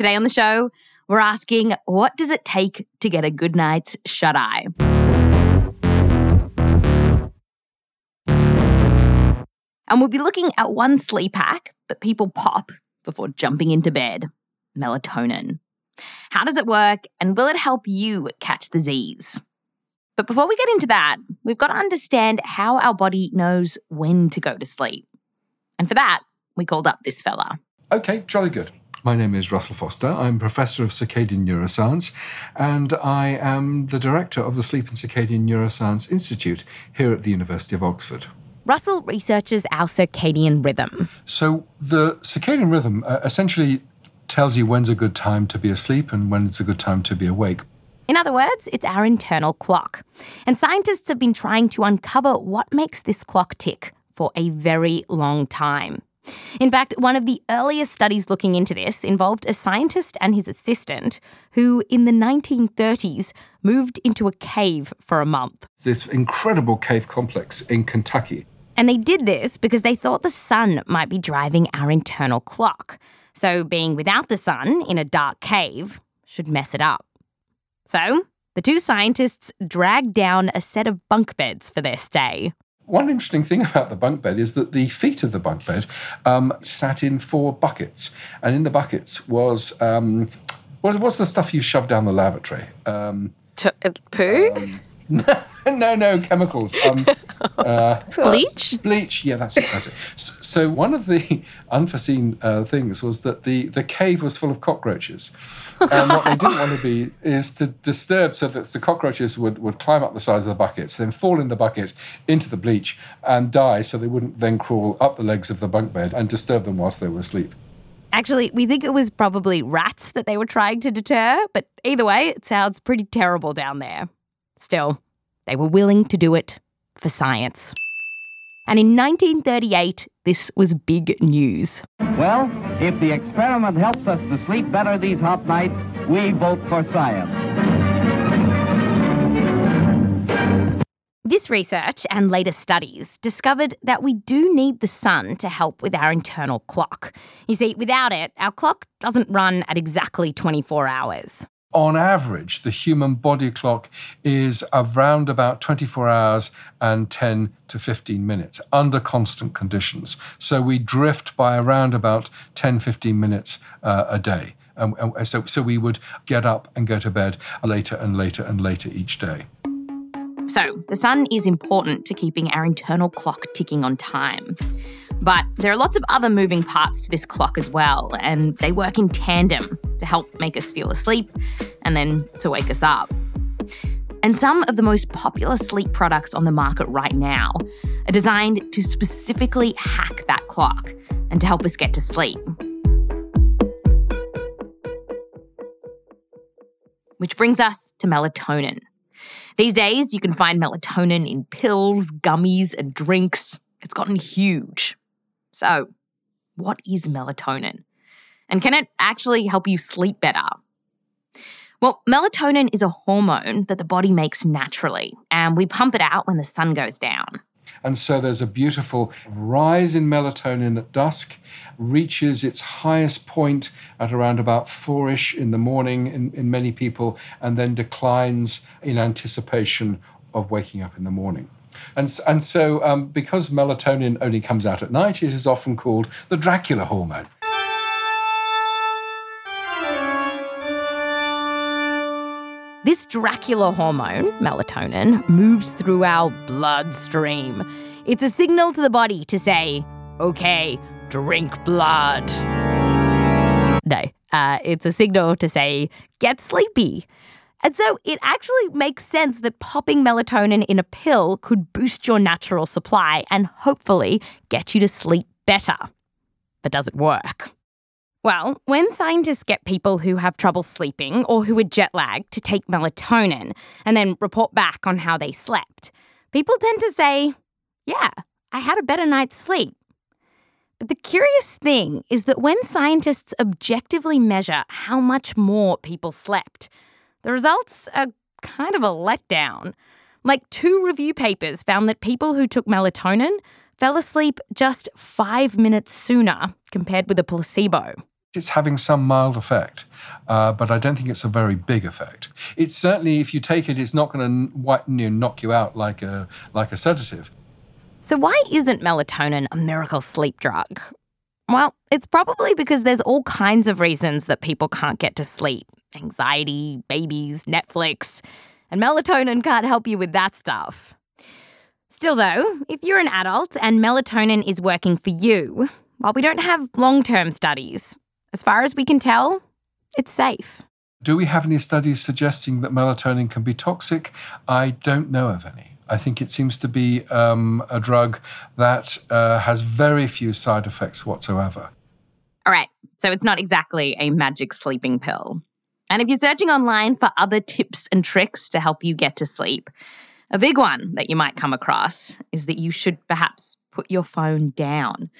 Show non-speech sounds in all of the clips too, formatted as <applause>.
Today on the show, we're asking what does it take to get a good night's shut eye? And we'll be looking at one sleep hack that people pop before jumping into bed melatonin. How does it work, and will it help you catch the Z's? But before we get into that, we've got to understand how our body knows when to go to sleep. And for that, we called up this fella. Okay, jolly good. My name is Russell Foster. I'm Professor of Circadian Neuroscience, and I am the Director of the Sleep and Circadian Neuroscience Institute here at the University of Oxford. Russell researches our circadian rhythm. So, the circadian rhythm uh, essentially tells you when's a good time to be asleep and when it's a good time to be awake. In other words, it's our internal clock. And scientists have been trying to uncover what makes this clock tick for a very long time. In fact, one of the earliest studies looking into this involved a scientist and his assistant who, in the 1930s, moved into a cave for a month. This incredible cave complex in Kentucky. And they did this because they thought the sun might be driving our internal clock. So, being without the sun in a dark cave should mess it up. So, the two scientists dragged down a set of bunk beds for their stay. One interesting thing about the bunk bed is that the feet of the bunk bed um, sat in four buckets, and in the buckets was um, what, what's the stuff you shove down the lavatory? Um, T- uh, poo? <laughs> no, no, chemicals. Um, <laughs> uh, Bleach? Bleach, yeah, that's it. That's it. So, so one of the <laughs> unforeseen uh, things was that the, the cave was full of cockroaches. And what they didn't want to be <laughs> is to disturb so that the cockroaches would, would climb up the sides of the buckets, then fall in the bucket into the bleach and die so they wouldn't then crawl up the legs of the bunk bed and disturb them whilst they were asleep. Actually, we think it was probably rats that they were trying to deter, but either way, it sounds pretty terrible down there. Still, they were willing to do it for science. And in 1938, this was big news. Well, if the experiment helps us to sleep better these hot nights, we vote for science. This research and later studies discovered that we do need the sun to help with our internal clock. You see, without it, our clock doesn't run at exactly 24 hours. On average, the human body clock is around about 24 hours and 10 to 15 minutes under constant conditions. So we drift by around about 10, 15 minutes uh, a day. And, and so, so we would get up and go to bed later and later and later each day. So, the sun is important to keeping our internal clock ticking on time. But there are lots of other moving parts to this clock as well, and they work in tandem to help make us feel asleep and then to wake us up. And some of the most popular sleep products on the market right now are designed to specifically hack that clock and to help us get to sleep. Which brings us to melatonin. These days, you can find melatonin in pills, gummies, and drinks. It's gotten huge. So, what is melatonin? And can it actually help you sleep better? Well, melatonin is a hormone that the body makes naturally, and we pump it out when the sun goes down. And so there's a beautiful rise in melatonin at dusk, reaches its highest point at around about four-ish in the morning in, in many people, and then declines in anticipation of waking up in the morning. And, and so, um, because melatonin only comes out at night, it is often called the Dracula hormone. Dracula hormone, melatonin, moves through our bloodstream. It's a signal to the body to say, okay, drink blood. No, uh, it's a signal to say, get sleepy. And so it actually makes sense that popping melatonin in a pill could boost your natural supply and hopefully get you to sleep better. But does it work? Well, when scientists get people who have trouble sleeping or who are jet lagged to take melatonin and then report back on how they slept, people tend to say, Yeah, I had a better night's sleep. But the curious thing is that when scientists objectively measure how much more people slept, the results are kind of a letdown. Like two review papers found that people who took melatonin fell asleep just five minutes sooner compared with a placebo. It's having some mild effect, uh, but I don't think it's a very big effect. It's certainly, if you take it, it's not going to whiten you knock you out like a like a sedative. So why isn't melatonin a miracle sleep drug? Well, it's probably because there's all kinds of reasons that people can't get to sleep anxiety, babies, Netflix, and melatonin can't help you with that stuff. Still, though, if you're an adult and melatonin is working for you, while we don't have long term studies, as far as we can tell, it's safe. Do we have any studies suggesting that melatonin can be toxic? I don't know of any. I think it seems to be um, a drug that uh, has very few side effects whatsoever. All right, so it's not exactly a magic sleeping pill. And if you're searching online for other tips and tricks to help you get to sleep, a big one that you might come across is that you should perhaps put your phone down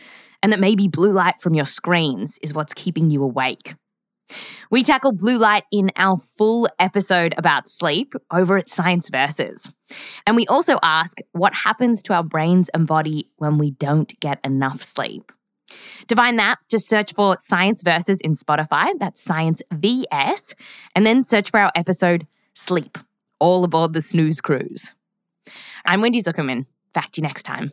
and that maybe blue light from your screens is what's keeping you awake. We tackle blue light in our full episode about sleep over at Science Versus. And we also ask what happens to our brains and body when we don't get enough sleep. To find that, just search for Science Versus in Spotify, that's Science VS, and then search for our episode Sleep, all aboard the Snooze Cruise. I'm Wendy Zuckerman. Fact you next time.